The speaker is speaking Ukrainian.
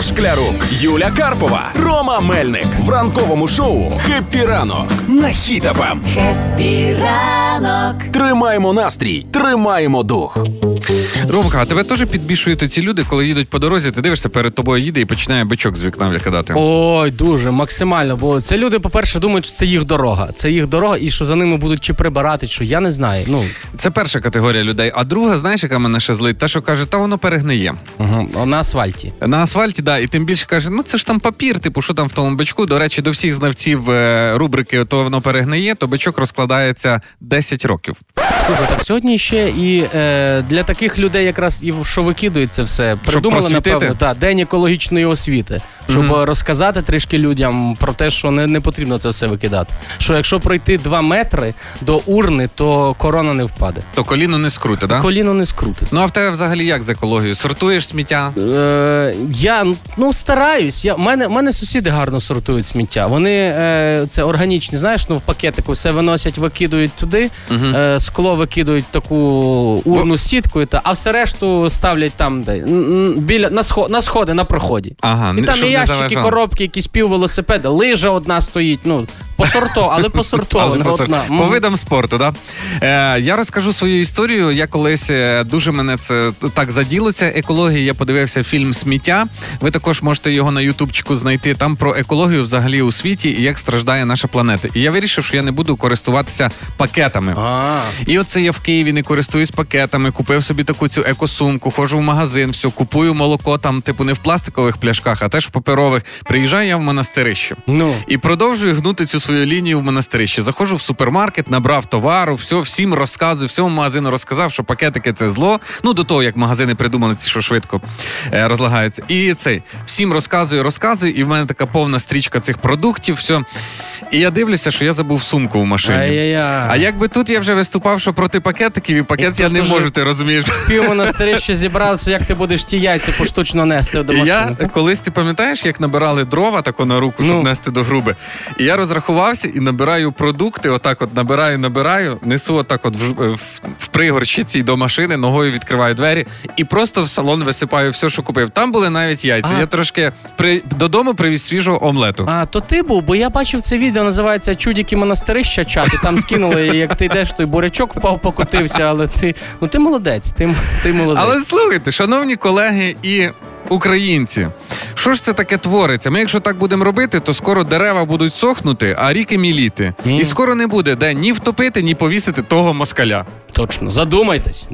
Єгор Шклярук, Юля Карпова, Рома Мельник в ранковому шоу «Хеппі ранок» на Хіт FM. Хеппі ранок. Тримаємо настрій, тримаємо дух. Ромка, а тебе теж підбішують ці люди, коли їдуть по дорозі, ти дивишся, перед тобою їде і починає бичок з вікна викидати. Ой, дуже максимально. Бо це люди, по-перше, думають, що це їх дорога. Це їх дорога, і що за ними будуть чи прибирати, що я не знаю. Ну Це перша категорія людей. А друга, знаєш, яка мене ще злить? Та, що каже, та воно перегниє. угу. на асфальті. На асфальті, да, і тим більше каже, ну це ж там папір, типу, що там в тому бичку. До речі, до всіх знавців е, рубрики то воно перегниє, то бичок розкладається 10 років. Слухай, так сьогодні ще і е, для таких людей, якраз і що викидують це все, придумали напевно та день екологічної освіти, щоб Мгм. розказати трішки людям про те, що не, не потрібно це все викидати. Що якщо пройти два метри до урни, то корона не впаде. То коліно не скруте, да? Коліно не скрутить. Ну а в тебе взагалі як з екологією? Сортуєш сміття? Е, я ну стараюсь. Я, мене, мене сусіди гарно сортують сміття. Вони е, це органічні, знаєш, ну в пакетику все виносять, викидують туди, Мгм. е, скло викидують таку урну з сіткою, та, а все решту ставлять там, де біля на, сход, на сходи, на проході. Ага, І там і ящики, заважало. коробки, якісь пів велосипеда, лижа одна стоїть. Ну, посорто, але Але посортована. по, одна. по видам спорту, да? Е, я розкажу свою історію. Я колись е, дуже мене це так заділо. Ця екологія. Я подивився фільм Сміття. Ви також можете його на Ютубчику знайти. Там про екологію взагалі у світі і як страждає наша планета. І я вирішив, що я не буду користуватися пакетами. А, І оце я в Києві не користуюсь пакетами, купив собі таку цю екосумку, ходжу в магазин, все, купую молоко там, типу, не в пластикових пляшках, а теж в паперових. Приїжджаю я в монастирище. ну. І продовжую гнути цю свою лінію в монастирище. Заходжу в супермаркет, набрав товару, все, всім розказую, всьому магазину розказав, що пакетики це зло. Ну до того, як магазини придумали ці, що швидко е, розлагаються. І цей всім розказую, розказую, і в мене така повна стрічка цих продуктів. все. І я дивлюся, що я забув сумку в машині. Ай-яй-яй. А якби тут я вже виступав, що проти пакетиків, і пакет І я не можу, ти розумієш. Пів монастирища зібрався, як ти будеш ті яйця поштучно нести до машини. я колись ти пам'ятаєш, як набирали дрова тако на руку, щоб Ну. нести до груби. І я розрахувався і набираю продукти, отак от набираю, набираю, несу отак от в, в, в пригорщиці до машини, ногою відкриваю двері і просто в салон висипаю все, що купив. Там були навіть яйця. Ага. Я трошки при, додому привіз свіжого омлету. А, то ти був, бо я бачив це відео, називається Чудіки монастирища чат, і там скинули, як ти йдеш, той бурячок впав, покотився, але ти. Ну ти молодець, ти, ти молодець. Але слухайте, шановні колеги і українці, що ж це таке твориться? Ми, якщо так будемо робити, то скоро дерева будуть сохнути, а ріки міліти. Mm. І скоро не буде де ні втопити, ні повісити того москаля. Точно, задумайтесь.